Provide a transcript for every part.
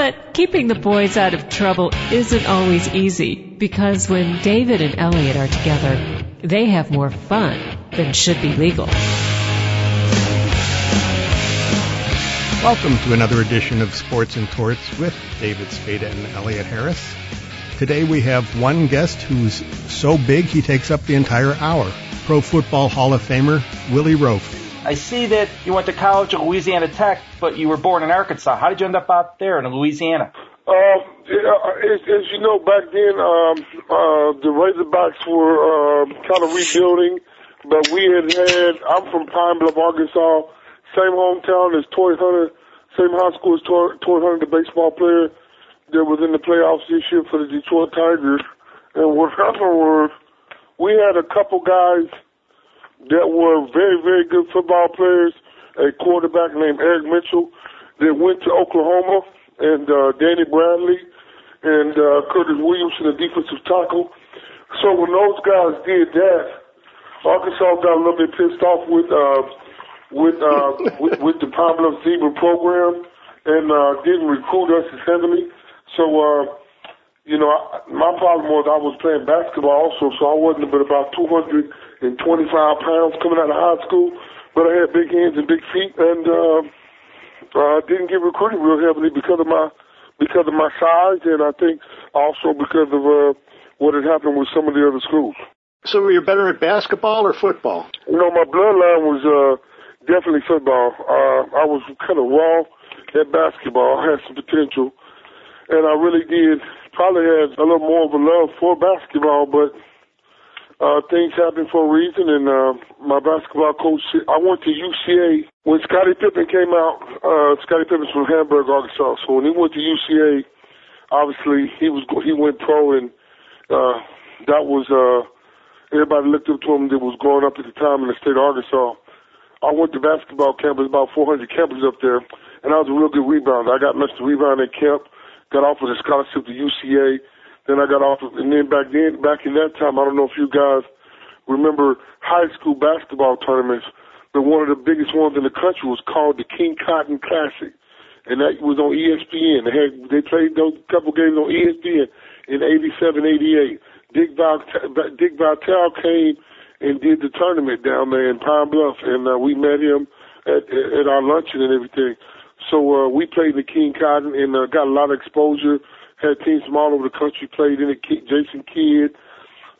But keeping the boys out of trouble isn't always easy because when David and Elliot are together, they have more fun than should be legal. Welcome to another edition of Sports and Torts with David Spada and Elliot Harris. Today we have one guest who's so big he takes up the entire hour. Pro Football Hall of Famer Willie Roaf. I see that you went to college at Louisiana Tech, but you were born in Arkansas. How did you end up out there in Louisiana? Uh, as, as you know, back then um, uh, the Razorbacks were uh, kind of rebuilding, but we had had. I'm from Pine Bluff, Arkansas, same hometown as Torii Hunter, same high school as Torii, Torii Hunter, the baseball player that was in the playoffs this year for the Detroit Tigers. And what happened was we had a couple guys that were very, very good football players, a quarterback named Eric Mitchell that went to Oklahoma, and uh, Danny Bradley and uh, Curtis Williamson, the defensive tackle. So when those guys did that, Arkansas got a little bit pissed off with uh, with, uh, with with the Bluff Zebra program and uh, didn't recruit us as heavily. So, uh, you know, my problem was I was playing basketball also, so I wasn't but about 225 pounds coming out of high school, but I had big hands and big feet, and uh, uh, didn't get recruited real heavily because of my because of my size, and I think also because of uh, what had happened with some of the other schools. So you're better at basketball or football? You know, my bloodline was uh, definitely football. Uh, I was kind of raw at basketball. I had some potential and I really did probably had a little more of a love for basketball, but uh, things happen for a reason. And uh, my basketball coach, I went to UCA when Scottie Pippen came out. Uh, Scottie Pippen's from Hamburg, Arkansas. So when he went to UCA, obviously he was he went pro, and uh, that was uh, everybody looked up to him that was growing up at the time in the state of Arkansas. I went to basketball camp. There's about 400 campers up there, and I was a real good rebounder. I got much to rebound at camp got offered a scholarship to UCA. Then I got offered, and then back then, back in that time, I don't know if you guys remember high school basketball tournaments, but one of the biggest ones in the country was called the King Cotton Classic, and that was on ESPN. They had they played those couple games on ESPN in '87, '88. Dick Vitale, Dick Vitale came and did the tournament down there in Pine Bluff, and uh, we met him at, at our luncheon and everything. So uh, we played the King Cotton and uh, got a lot of exposure. Had teams from all over the country played in it. Jason Kidd,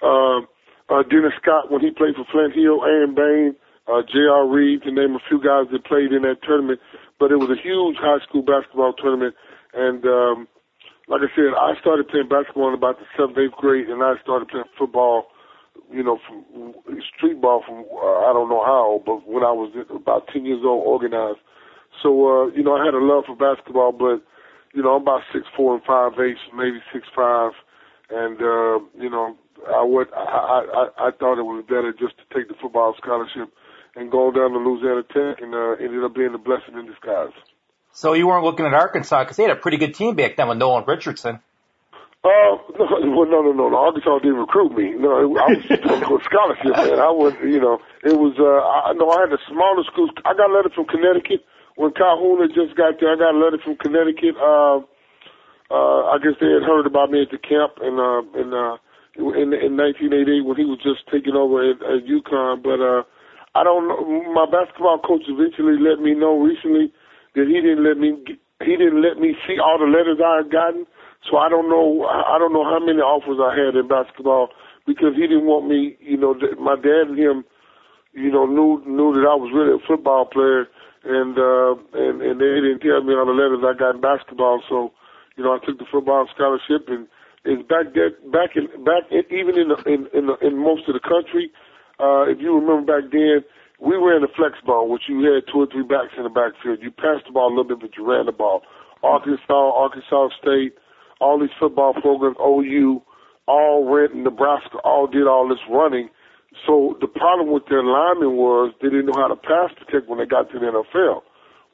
uh, uh, Dennis Scott when he played for Flint Hill, Aaron Bain, uh, J.R. Reid, to name a few guys that played in that tournament. But it was a huge high school basketball tournament. And um, like I said, I started playing basketball in about the seventh, eighth grade, and I started playing football, you know, from street ball from uh, I don't know how, but when I was about 10 years old, organized. So, uh, you know, I had a love for basketball, but, you know, I'm about six four and five eight, maybe six five, and uh, you know, I would I, I I thought it was better just to take the football scholarship and go down to Louisiana Tech, and uh, ended up being a blessing in disguise. So you weren't looking at Arkansas because they had a pretty good team back then with Nolan Richardson. Uh, no, well, no, no, no, no. Arkansas didn't recruit me. No, I was for scholarship, man. I was, you know, it was. uh I know I had the smaller schools. I got a letter from Connecticut when Calhoun just got there, I got a letter from Connecticut. Uh, uh, I guess they had heard about me at the camp in uh, in uh, in, in 1988 when he was just taking over at, at UConn. But uh, I don't know. My basketball coach eventually let me know recently that he didn't let me he didn't let me see all the letters I had gotten. So I don't know. I don't know how many offers I had in basketball because he didn't want me. You know, my dad and him, you know, knew knew that I was really a football player and uh, and and they didn't tell me on the letters I got in basketball. So, you know, I took the football scholarship, and it's back that back in back in, even in the, in in, the, in most of the country. Uh, if you remember back then, we ran the flex ball, which you had two or three backs in the backfield. You passed the ball a little bit, but you ran the ball. Arkansas, Arkansas State, all these football programs, OU, all ran in Nebraska, all did all this running. So the problem with their linemen was they didn't know how to pass the protect when they got to the NFL.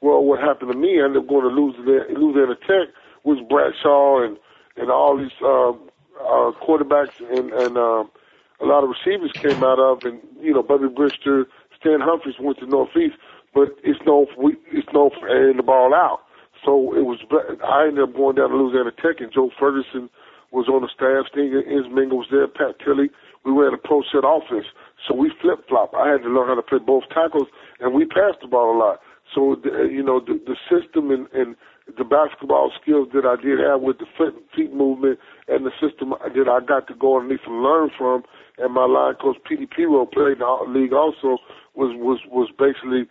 Well, what happened to me, I ended up going to Louisiana, Louisiana Tech, was Bradshaw and and all these uh, uh, quarterbacks and and um, a lot of receivers came out of, and you know, Bubby Brister, Stan Humphries went to Northeast, but it's for it's known for airing the ball out. So it was. I ended up going down to Louisiana Tech, and Joe Ferguson was on the staff. Stinger Ensminger was there. Pat Tilley. We ran a pro set offense, so we flip flop. I had to learn how to play both tackles, and we passed the ball a lot. So the, you know the, the system and, and the basketball skills that I did have with the foot, feet movement and the system that I got to go underneath and learn from, and my line coach Petey Piro played in the league also was was was basically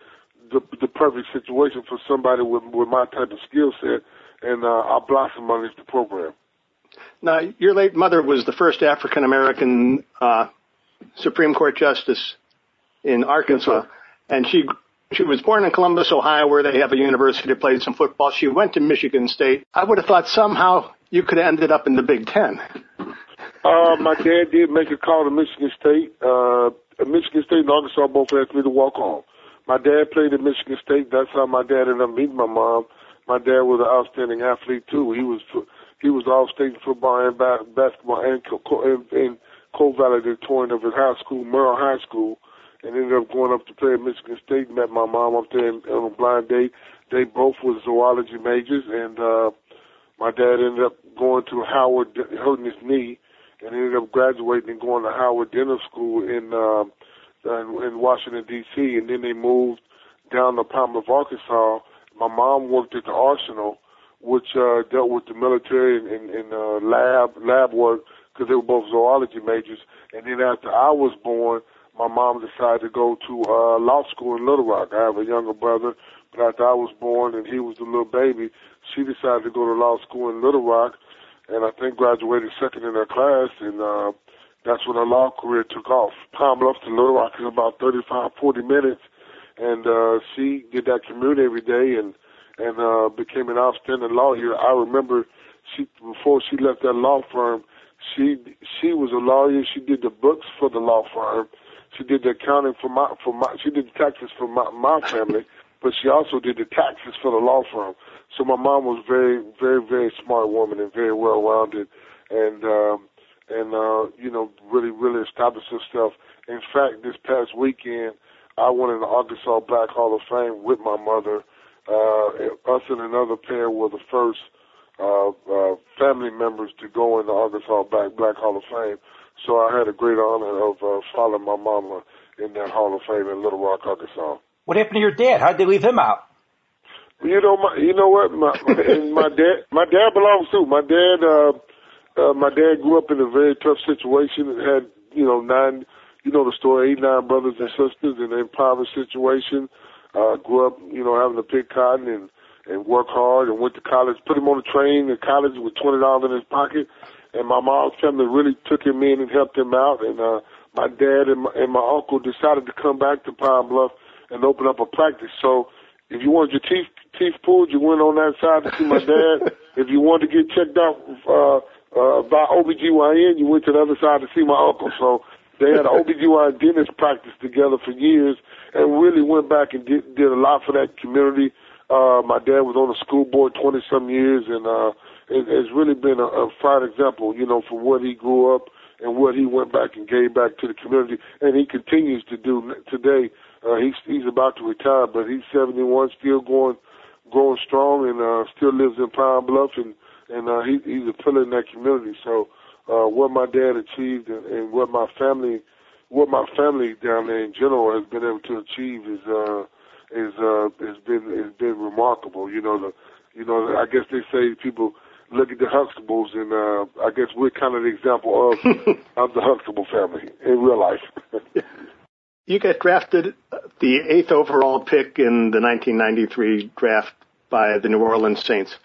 the the perfect situation for somebody with with my type of skill set, and uh, I blossomed underneath the program. Now, your late mother was the first African American uh, Supreme Court justice in Arkansas, and she she was born in Columbus, Ohio, where they have a university, that played some football. She went to Michigan State. I would have thought somehow you could have ended up in the Big Ten. Uh, my dad did make a call to Michigan State. Uh, Michigan State and Arkansas both asked me to walk on. My dad played at Michigan State. That's how my dad ended up meeting my mom. My dad was an outstanding athlete too. He was he was all state in football and basketball and, and, and co-valedictorian of his high school, Merle High School and ended up going up to play at Michigan State. Met my mom up there on a blind date. They both were zoology majors, and uh, my dad ended up going to Howard, hurting his knee, and ended up graduating and going to Howard Dental School in uh, in Washington D.C. And then they moved down to Pine Bluff, Arkansas. My mom worked at the Arsenal, which uh, dealt with the military and, and, and uh, lab lab work because they were both zoology majors. And then after I was born, my mom decided to go to uh, law school in Little Rock. I have a younger brother, but after I was born and he was the little baby, she decided to go to law school in Little Rock, and I think graduated second in her class, and uh, that's when her law career took off. Pine Bluff to Little Rock is about 35, 40 minutes, and uh, she did that commute every day and and uh, became an outstanding lawyer. I remember she before she left that law firm, she she was a lawyer. She did the books for the law firm she did the accounting for my for my she did the taxes for my my family, but she also did the taxes for the law firm. So my mom was very very very smart woman and very well rounded, and um, and uh, you know really really established herself. In fact, this past weekend, I went in the Arkansas Black Hall of Fame with my mother. Uh, us and another pair were the first uh, uh, family members to go in the Arkansas Black Black Hall of Fame. So I had a great honor of uh, following my mama in that Hall of Fame in Little Rock, Arkansas. What happened to your dad? How'd they leave him out? You know, my, you know what? My, and my dad, my dad belongs too. My dad, uh, uh, my dad grew up in a very tough situation and had, you know, nine, you know the story, eight, nine brothers and sisters in an impoverished situation. Uh, grew up, you know, having to pick cotton and, and work hard and went to college, put him on a train to college with $20 in his pocket and my mom's family really took him in and helped him out. And uh, my dad and my, and my uncle decided to come back to Pine Bluff and open up a practice. So if you wanted your teeth teeth pulled, you went on that side to see my dad. if you wanted to get checked out uh, uh, by OBGYN, you went to the other side to see my uncle. So they had an OBGYN dentist practice together for years and really went back and did, did a lot for that community. Uh, my dad was on the school board 20 some years and, uh, it, has really been a, a fine example, you know, for what he grew up and what he went back and gave back to the community, and he continues to do today. Uh, he's he's about to retire, but he's 71, still going, growing strong, and uh, still lives in Pine Bluff, and and uh, he, he's a pillar in that community. So, uh, what my dad achieved and, and what my family, what my family down there in general has been able to achieve is uh, is uh, has been has been remarkable. You know, the you know, I guess they say people look at the Huxtables, and uh, I guess we're kind of the example of of the Huxtable family in real life. you get drafted the eighth overall pick in the 1993 draft by the New Orleans Saints.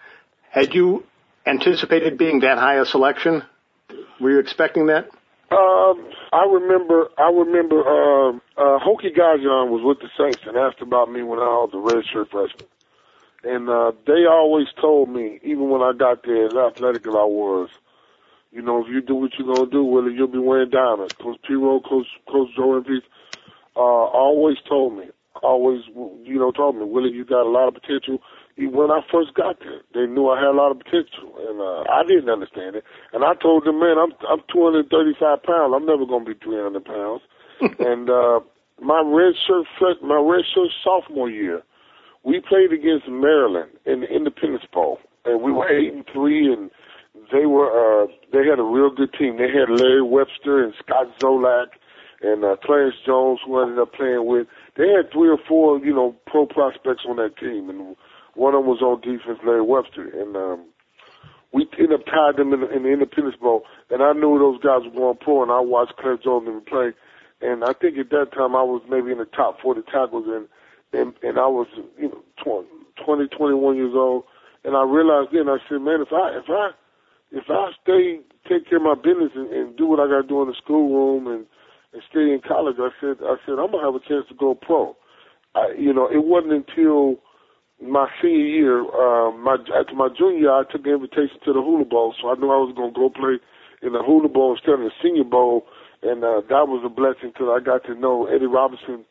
Had you anticipated being that high a selection? Were you expecting that? Um, I remember, I remember, uh, uh, Hokie Gajan was with the Saints and asked about me when I was a redshirt freshman. And uh, they always told me, even when I got there, as athletic as I was, You know, if you do what you're gonna do, Willie, you'll be wearing diamonds. Coach P. Rowe, Coach Coach Joe and Peace, uh, always told me, always, you know, told me, Willie, you got a lot of potential. When I first got there, they knew I had a lot of potential, and uh, I didn't understand it. And I told them, man, I'm I'm 235 pounds. I'm never gonna be 300 pounds. and uh, my red shirt, my red shirt sophomore year, we played against Maryland in the Independence Bowl, and we were eight and three, and they were uh, they had a real good team. They had Larry Webster and Scott Zolak and uh, Clarence Jones, who I ended up playing with. They had three or four, you know, pro prospects on that team, and one of them was on defense, Larry Webster, and um, we ended up tied them in the, in the Independence Bowl. And I knew those guys were going pro, and I watched Clarence Jones play. And I think at that time I was maybe in the top 40 tackles, and and, and I was you know 20, 20, 21 years old. And I realized then I said, man, if I if I if I stay take care of my business and, and do what I got to do in the schoolroom and and stay in college, I said I said I'm gonna have a chance to go pro. I, you know, it wasn't until my senior year, uh, my after my junior year, I took an invitation to the Hula Bowl, so I knew I was gonna go play in the Hula Bowl instead of the Senior Bowl, and uh, that was a blessing because I got to know Eddie Robinson,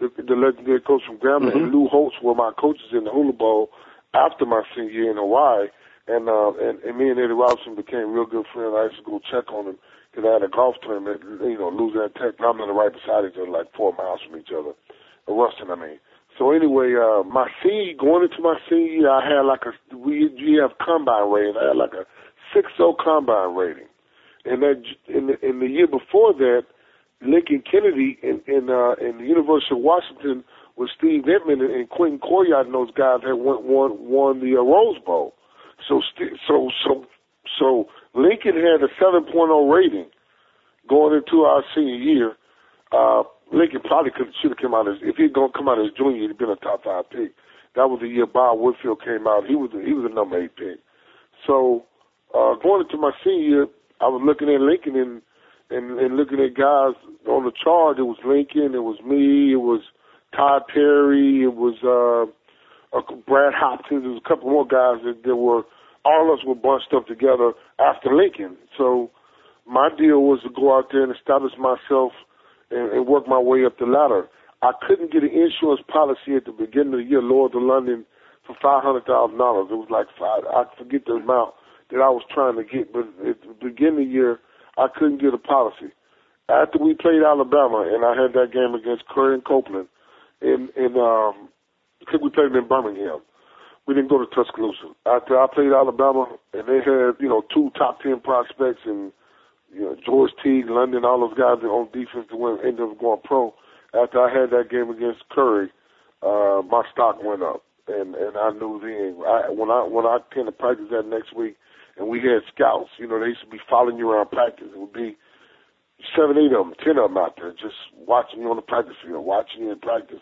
the, the legendary coach from Grambling, mm-hmm. and Lou Holtz were my coaches in the Hula Bowl after my senior year in Hawaii. And, uh, and, and me and Eddie Robinson became real good friends. I used to go check on him because I had a golf tournament, you know, Louisiana Tech, I'm right beside each other, like four miles from each other. Ruston, I mean. So anyway, uh, my senior, going into my senior year, I had like a, we, we have combine rating. I had like a 6-0 combine rating. And that, in the, in the year before that, Lincoln Kennedy in, in, uh, in the University of Washington with Steve Emtman and Quentin Coryatt and those guys had won, won, won the uh, Rose Bowl. So, so, so, so Lincoln had a 7.0 rating going into our senior year. Uh, Lincoln probably could should have come out as if he'd gonna come out as junior, he'd been a top five pick. That was the year Bob Whitfield came out. He was a, he was a number eight pick. So uh, going into my senior year, I was looking at Lincoln and, and and looking at guys on the chart. It was Lincoln, it was me, it was Todd Perry, it was uh, uh, Brad Hopkins. There was a couple more guys that, that were all of us were bunched up together after Lincoln. So my deal was to go out there and establish myself and, and work my way up the ladder. I couldn't get an insurance policy at the beginning of the year, Lloyd's of London, for five hundred thousand dollars. It was like five. I forget the amount that I was trying to get, but at the beginning of the year, I couldn't get a policy. After we played Alabama, and I had that game against Curry and Copeland, in in um, I think we played them in Birmingham. We didn't go to Tuscaloosa. After I played Alabama, and they had you know two top ten prospects and you know George Teague, London, all those guys on defense that went ended up going pro. After I had that game against Curry, uh, my stock went up, and and I knew then. I, when I when I came to practice that next week, and we had scouts, you know, they used to be following you around practice. It would be seven, eight of them, ten of them out there, just watching you on the practice field, watching you in practice.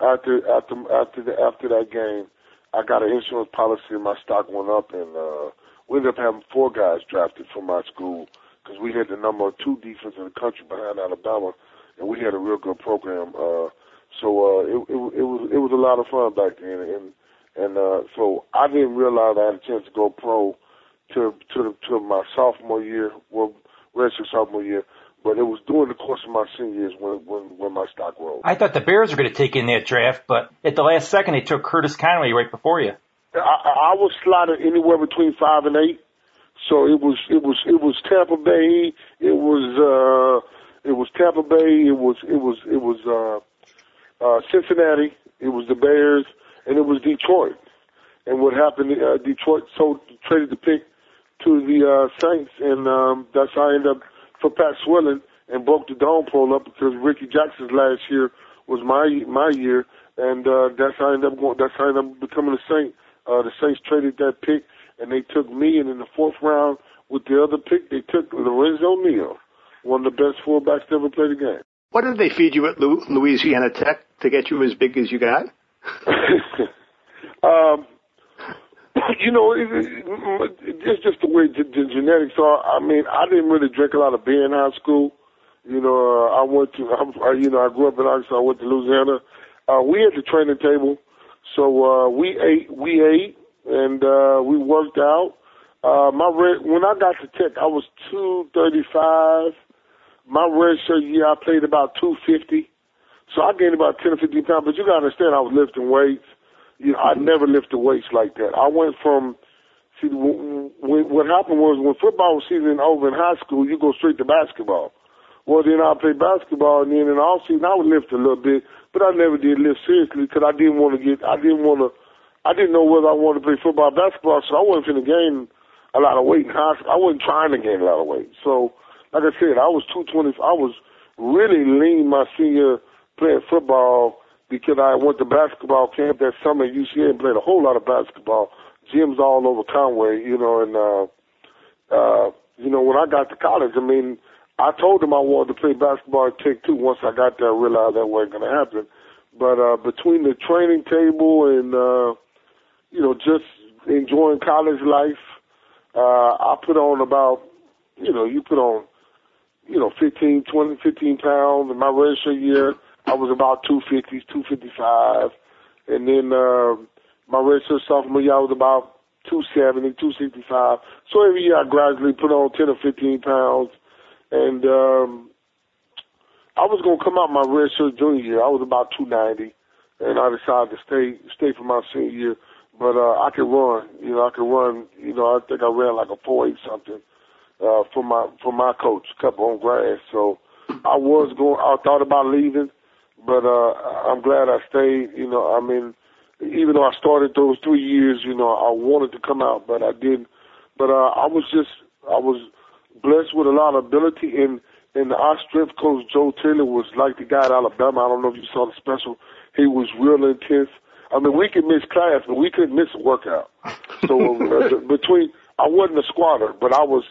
After after after the, after that game, I got an insurance policy, and my stock went up, and uh, we ended up having four guys drafted from my school because we had the number two defense in the country behind Alabama, and we had a real good program. Uh, so uh, it, it, it was it was a lot of fun back then, and and uh, so I didn't realize I had a chance to go pro to to to my sophomore year, well, redshirt sophomore year. But it was during the course of my senior years when when, when my stock rose. I thought the Bears were going to take in that draft, but at the last second they took Curtis Conway right before you. I, I was slotted anywhere between five and eight. So it was it was it was Tampa Bay. It was uh, it was Tampa Bay. It was it was it was uh, uh, Cincinnati. It was the Bears, and it was Detroit. And what happened? Uh, Detroit so traded the pick to the uh, Saints, and um, that's how I ended up for Pat Swilling and broke the dome pole up because Rickey Jackson's last year was my my year, and uh, that's how I ended up going. That's how I ended up becoming a Saint. Uh, the Saints traded that pick and they took me, and in the fourth round with the other pick, they took Lorenzo Neal, one of the best fullbacks to ever play the game. What did they feed you at Louisiana Tech to get you as big as you got? um, you know, it, it, it's just the way the, the genetics are. I mean, I didn't really drink a lot of beer in high school. You know, uh, I went to, I, you know, I grew up in Arkansas. I went to Louisiana. Uh, we had the training table, so uh, we ate. We ate and uh, we worked out. Uh, my red, when I got to Tech, I was 235. My red shirt year, I played about 250. So I gained about 10 or 15 pounds, but you gotta understand I was lifting weights. You know, I never lifted weights like that. I went from, see, w- w- what happened was when football season over in high school, you go straight to basketball. Well, then I played basketball, and then in the off season I would lift a little bit, but I never did lift seriously because I didn't want to get, I didn't want to, I didn't know whether I wanted to play football, or basketball, so I wasn't going to gain a lot of weight. I wasn't trying to gain a lot of weight. So, like I said, I was 220. I was really lean my senior playing football because I went to basketball camp that summer at UCA and played a whole lot of basketball. Gyms all over Conway, you know, and uh, uh, you know when I got to college, I mean, I told them I wanted to play basketball at Tech too. Once I got there, I realized that wasn't going to happen. But uh, between the training table and uh, you know just enjoying college life, uh, I put on about you know you put on you know 15, 20, 15 pounds. In my redshirt year, I was about 250, 255, and then uh, my redshirt sophomore year I was about 270, 265. So every year I gradually put on 10 or 15 pounds and um, I was gonna come out my red shirt junior year. I was about 290, and I decided to stay stay for my senior year. But uh, I could run, you know, I could run. You know, I think I ran like a four eight something uh, for my for my coach, cut on grass. So I was going. I thought about leaving, but uh, I'm glad I stayed. You know, I mean, even though I started those three years, you know, I wanted to come out, but I didn't. But uh, I was just, I was blessed with a lot of ability. And and our strength coach Joe Taylor was like the guy at Alabama. I don't know if you saw the special. He was real intense. I mean, we could miss class, but we couldn't miss a workout. So uh, between, I wasn't a squatter, but I was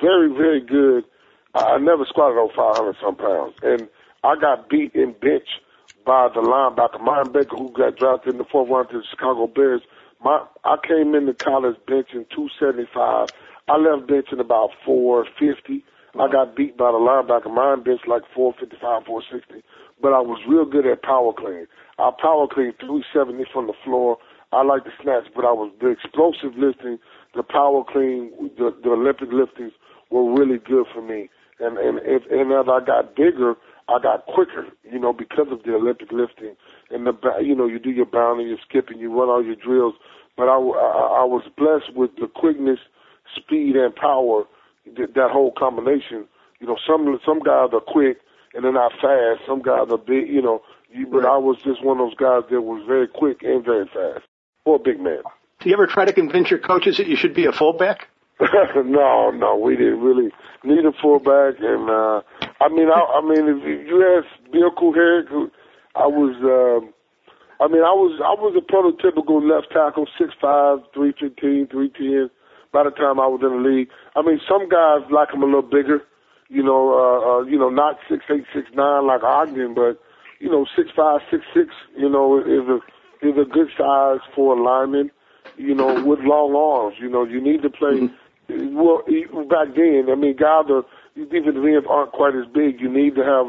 very, very good. I never squatted over 500 some pounds, and I got beat in bench by the linebacker, Myron Baker, who got drafted in the fourth round to the Chicago Bears. My, I came into college benching 275. I left benching about 450. I got beat by the linebacker. Mine bench like 455, 460. But I was real good at power clean. I power clean 370 from the floor. I like the snatch, but I was the explosive lifting, the power clean, the, the Olympic liftings were really good for me. And and if and as I got bigger, I got quicker, you know, because of the Olympic lifting and the you know you do your bounding, your skipping, you run all your drills. But I I, I was blessed with the quickness speed and power, that, that whole combination. You know, some some guys are quick and they're not fast. Some guys are big. You know, you, but I was just one of those guys that was very quick and very fast for a big man. Do you ever try to convince your coaches that you should be a fullback? no, no, we didn't really need a fullback, and uh, I mean, I, I mean, if you ask Bill Kuharich, I was, uh, I mean, I was, I was a prototypical left tackle, six five, three fifteen, three ten by the time I was in the league. I mean, some guys like him a little bigger, you know, uh, uh, you know, not six eight, six nine like Ogden, but you know, six five, six six, you know, is a is a good size for a lineman, you know, with long arms. You know, you need to play. Mm-hmm. Well, back then, I mean, guys are even the ends aren't quite as big. You need to have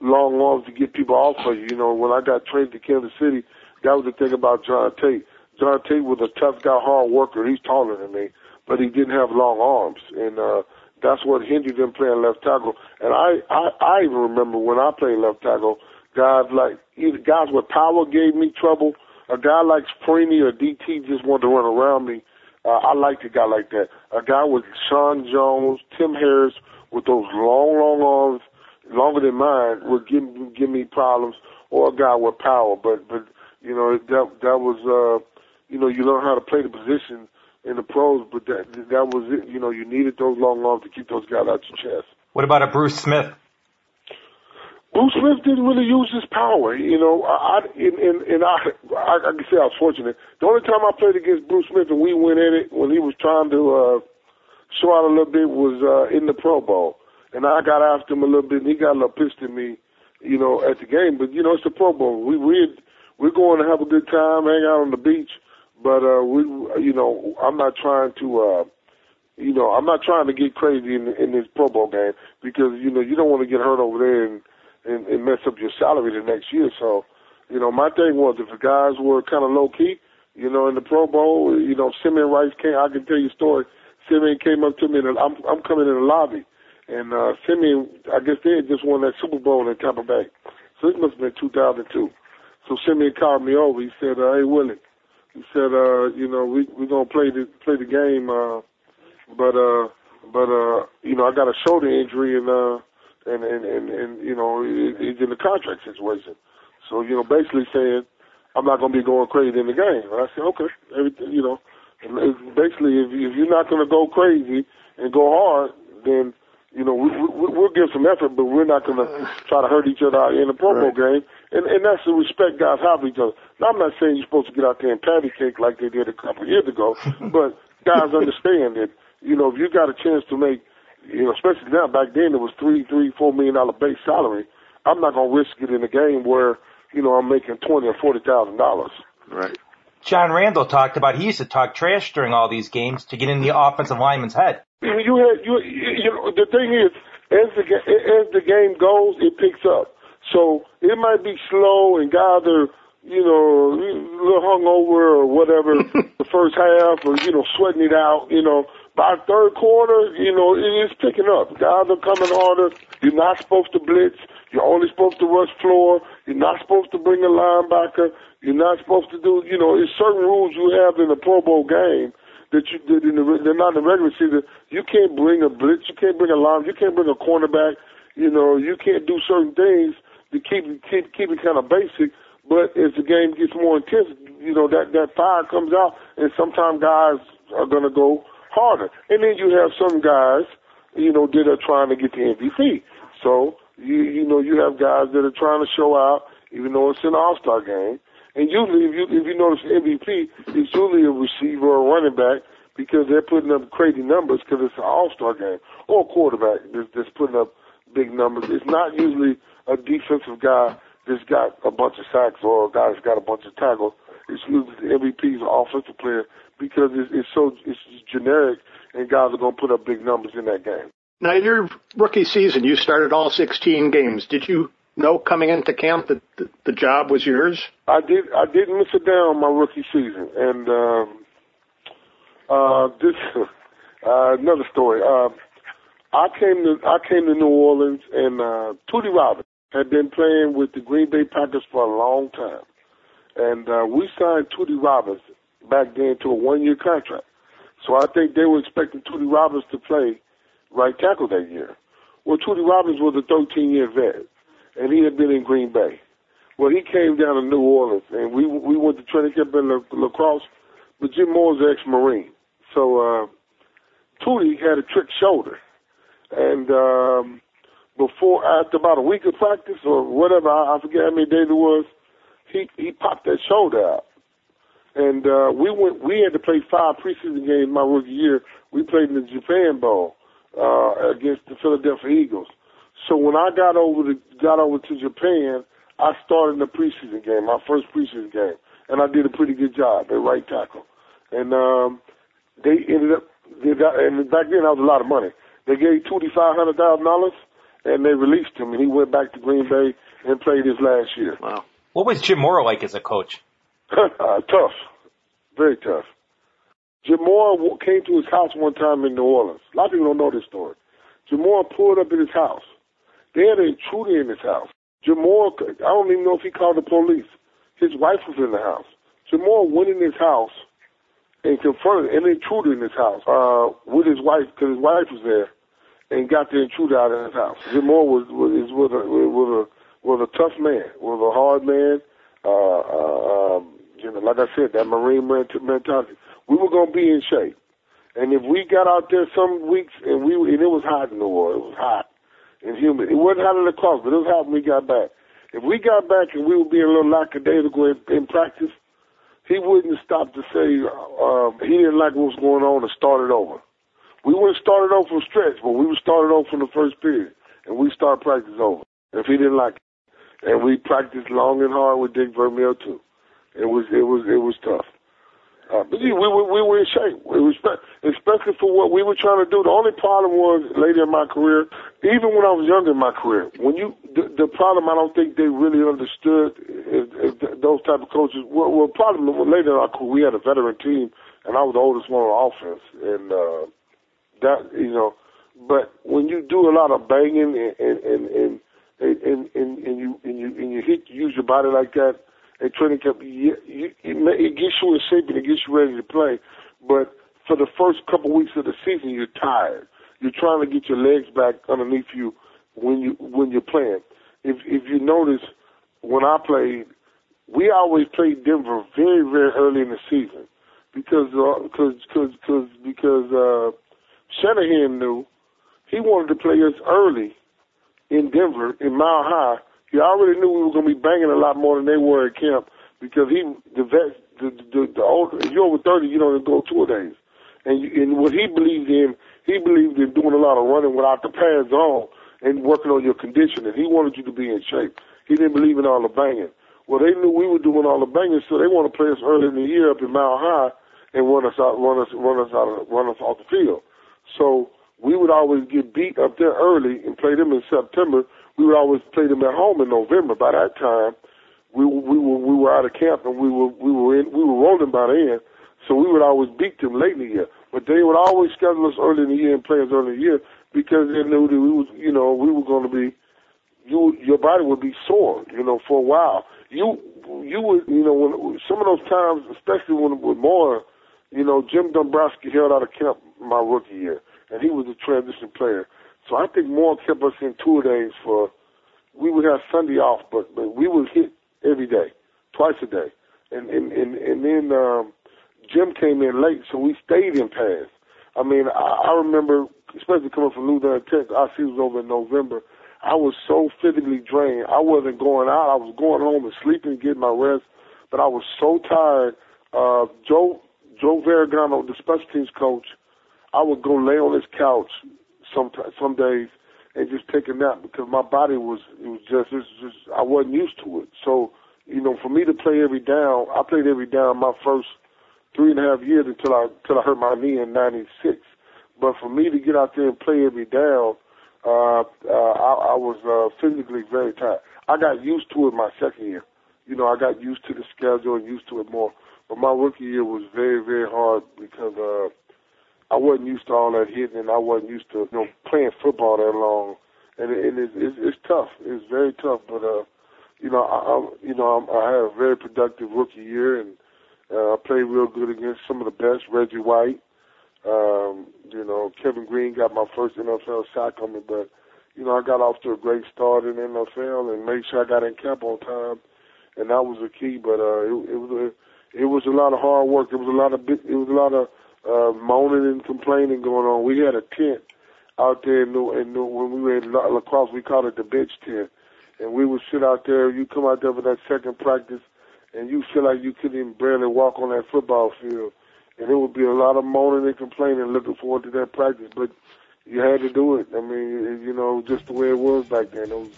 long arms to get people off of you. You know, when I got traded to Kansas City, that was the thing about John Tait. John Tait was a tough guy, hard worker. He's taller than me but he didn't have long arms, and uh, that's what hindered him playing left tackle. And I, I, I even remember when I played left tackle, guys like either guys with power gave me trouble. A guy like Freeney or DT just wanted to run around me. Uh, I liked a guy like that. A guy with Sean Jones, Tim Harris, with those long, long arms, longer than mine, would give give me problems. Or a guy with power, but but you know that that was uh, you know you learn how to play the position in the pros, but that that was it. You know, you needed those long arms to keep those guys out your chest. What about a Bruce Smith? Bruce Smith didn't really use his power. You know, I, I and, and, and I, I, I can say I was fortunate. The only time I played against Bruce Smith and we went at it when he was trying to uh, show out a little bit was uh, in the Pro Bowl, and I got after him a little bit, and he got a little pissed at me, you know, at the game. But you know, it's the Pro Bowl. We we we're going to have a good time, hang out on the beach but uh, we, you know, I'm not trying to, uh, you know, I'm not trying to get crazy in in this Pro Bowl game because you know you don't want to get hurt over there and, and and mess up your salary the next year. So, you know, my thing was if the guys were kind of low key, you know, in the Pro Bowl, you know, Simeon Rice came. I can tell you a story. Simeon came up to me, and I'm I'm coming in the lobby, and uh, Simeon, I guess they had just won that Super Bowl in Tampa Bay, so this must have been 2002. So Simeon called me over. He said, uh, "Hey Willie," he said, uh, "You know, we we're gonna play the play the game, uh, but uh, but uh, you know, I got a shoulder injury, and uh, and and and, and you know, it, it's in the contract situation. So you know, basically saying." I'm not to be going crazy in the game. And I said, okay, everything, you know, basically, if, if you're not to go crazy and go hard, then you know, we, we, we'll give some effort, but we're not going to try to hurt each other in a Pro Bowl right. game. And, and that's the respect guys have for each other. Now, I'm not saying you're supposed to get out there and patty cake like they did a couple of years ago, but guys understand that, you know, if you got a chance to make, you know, especially now, back then it was three, three, four million dollar base salary. I'm not going to risk it in a game where, you know, I'm making twenty or forty thousand dollars. Right. John Randle talked about he used to talk trash during all these games to get in the offensive lineman's head. You had you you know the thing is as the as the game goes it picks up. So it might be slow and guys are you know a little hungover or whatever the first half or you know sweating it out. You know by third quarter you know it is picking up. Guys are coming harder. You're not supposed to blitz. You're only supposed to rush floor. You're not supposed to bring a linebacker. You're not supposed to do, you know, there's certain rules you have in a Pro Bowl game that you did in the, they're not in the regular season. You can't bring a blitz, you can't bring a line, you can't bring a cornerback. You know, you can't do certain things to keep keep keep it kind of basic. But as the game gets more intense, you know that that fire comes out, and sometimes guys are gonna go harder. And then you have some guys, you know, that are trying to get the MVP. So you you know you have guys that are trying to show out, even though it's an All Star game and usually, if you if you notice MVP, it's usually a receiver or a running back because they're putting up crazy numbers because it's an All Star game or a quarterback that's, that's putting up big numbers. It's not usually a defensive guy that's got a bunch of sacks or a guy that's got a bunch of tackles. It's usually the MVP's an offensive player because it's, it's so it's generic and guys are going to put up big numbers in that game. Now, in your rookie season, you started all 16 games. Did you know coming into camp that the, job was yours? I did. I didn't miss a day my rookie season, and um, uh, this uh, another story. Uh, I came to I came to New Orleans, and uh, Tootie Robbins had been playing with the Green Bay Packers for a long time, and uh, we signed Tootie Robbins back then to a one-year contract. So I think they were expecting Tootie Robbins to play right tackle that year. Well, Tootie Robbins was a 13-year vet and he had been in Green Bay. Well, he came down to New Orleans, and we we went to training camp in La, lacrosse. But Jim Mora's ex-marine, so uh, Tootie had a trick shoulder, and um, before after about a week of practice or whatever, I, I forget how many days it was, he he popped that shoulder out, and uh, we went. We had to play five preseason games my rookie year. We played in the Japan Bowl uh, against the Philadelphia Eagles. So when I got over to got over to Japan, I started in the preseason game, my first preseason game, and I did a pretty good job at right tackle. And um, they ended up, they got, and back then that was a lot of money. They gave Tootie five hundred thousand dollars, and they released him, and he went back to Green Bay and played his last year. Wow. What was Jim Mora like as a coach? uh, tough, very tough. Jim Mora came to his house one time in New Orleans. A lot of people don't know this story. Jim Mora pulled up at his house they had an intruder in his house. Jamal, I don't even know if he called the police. His wife was in the house. Jamal went in his house and confronted an intruder in his house uh, with his wife because his wife was there, and got the intruder out of his house. Jamal was was was a was a was a tough man, was a hard man. Uh, uh, um, you know, like I said, that marine mentality. We were gonna be in shape, and if we got out there some weeks and we and it was hot in the war, it was hot and humid. It wasn't hot in the cross, but it was when we got back. If we got back and we were being a little lackadaisical in, in practice, he wouldn't stop to say uh, he didn't like what was going on and started over. We would have started over from stretch, but we would start over from the first period, and we start practice over if he didn't like it. And we practiced long and hard with Dick Vermeil too. It was it was it was tough. Uh, but yeah, we, we, we were in shape, we were, especially for what we were trying to do. The only problem was later in my career, even when I was younger in my career, when you the, the problem I don't think they really understood is, is those type of coaches. Well, well, problem later in our career, we had a veteran team, and I was the oldest one on offense, and uh, That you know, but when you do a lot of banging and and and and and, and, and you and you and you hit use your body like that at training camp, you, it, gets you in shape and it gets you ready to play. But for the first couple weeks of the season, you're tired. You're trying to get your legs back underneath you when you when you're playing. If if you notice, when I played, we always played Denver very very early in the season because uh, because because because uh, Shanahan knew he wanted to play us early in Denver in Mile High. He already knew we were going to be banging a lot more than they were at camp because he the vet the the, the old if you're over thirty you don't go two days and you, and what he believed in he believed in doing a lot of running without the pads on and working on your conditioning. He wanted you to be in shape. He didn't believe in all the banging. Well, they knew we were doing all the banging, so they want to play us early in the year up in Mile High and run us out, run us, run us out, of, run us off the field. So we would always get beat up there early and play them in September. We would always play them at home in November. By that time, we we were we were out of camp and we were we were in we were rolling by then. So we would always beat them late in the year. But they would always schedule us early in the year and play us early in the year because they knew that we was you know we were going to be you your body would be sore you know for a while. You you would you know when some of those times, especially when with more you know, Jim Dombrowski held out of camp my rookie year, and he was a transition player. So I think Mora kept us in two days for. We would have Sunday off, but but we would hit every day, twice a day, and and and, and then um, Jim came in late, so we stayed in pads. I mean, I, I remember, especially coming from Louisiana Tech, our season was over in November. I was so physically drained. I wasn't going out. I was going home and sleeping, getting my rest, but I was so tired. Uh, Joe Joe Vergano, the special teams coach, I would go lay on his couch some some days and just take a nap because my body was it was just it was just I wasn't used to it. So you know, for me to play every down, I played every down my first three and a half years until I until I hurt my knee in '96. But for me to get out there and play every down, uh, uh, I, I was uh, physically very tired. I got used to it my second year. You know, I got used to the schedule and used to it more. But my rookie year was very, very hard because uh, I wasn't used to all that hitting, and I wasn't used to you know playing football that long. And, it, and it's, it's, tough. It's very tough. But uh, you know, I, I you know I'm, I had a very productive rookie year, and uh, I played real good against some of the best. Reggie White, um, you know, Kevin Greene got my first NFL sack on me, but you know I got off to a great start in NFL and made sure I got in camp on time, and that was the key. But uh, it, it was a it was a lot of hard work. There was a lot of it was a lot of uh, moaning and complaining going on. We had a tent out there in New, in New, when we were in La, lacrosse. We called it the bench tent, and we would sit out there. You come out there for that second practice, and you feel like you couldn't even barely walk on that football field. And it would be a lot of moaning and complaining, looking forward to that practice. But you had to do it. I mean, you know, just the way it was back then. It was,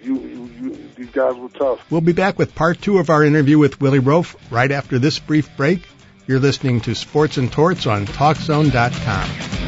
you, you, you, these guys were tough. We'll be back with part two of our interview with Willie Roaf right after this brief break. You're listening to Sports and Torts on TalkZone.com.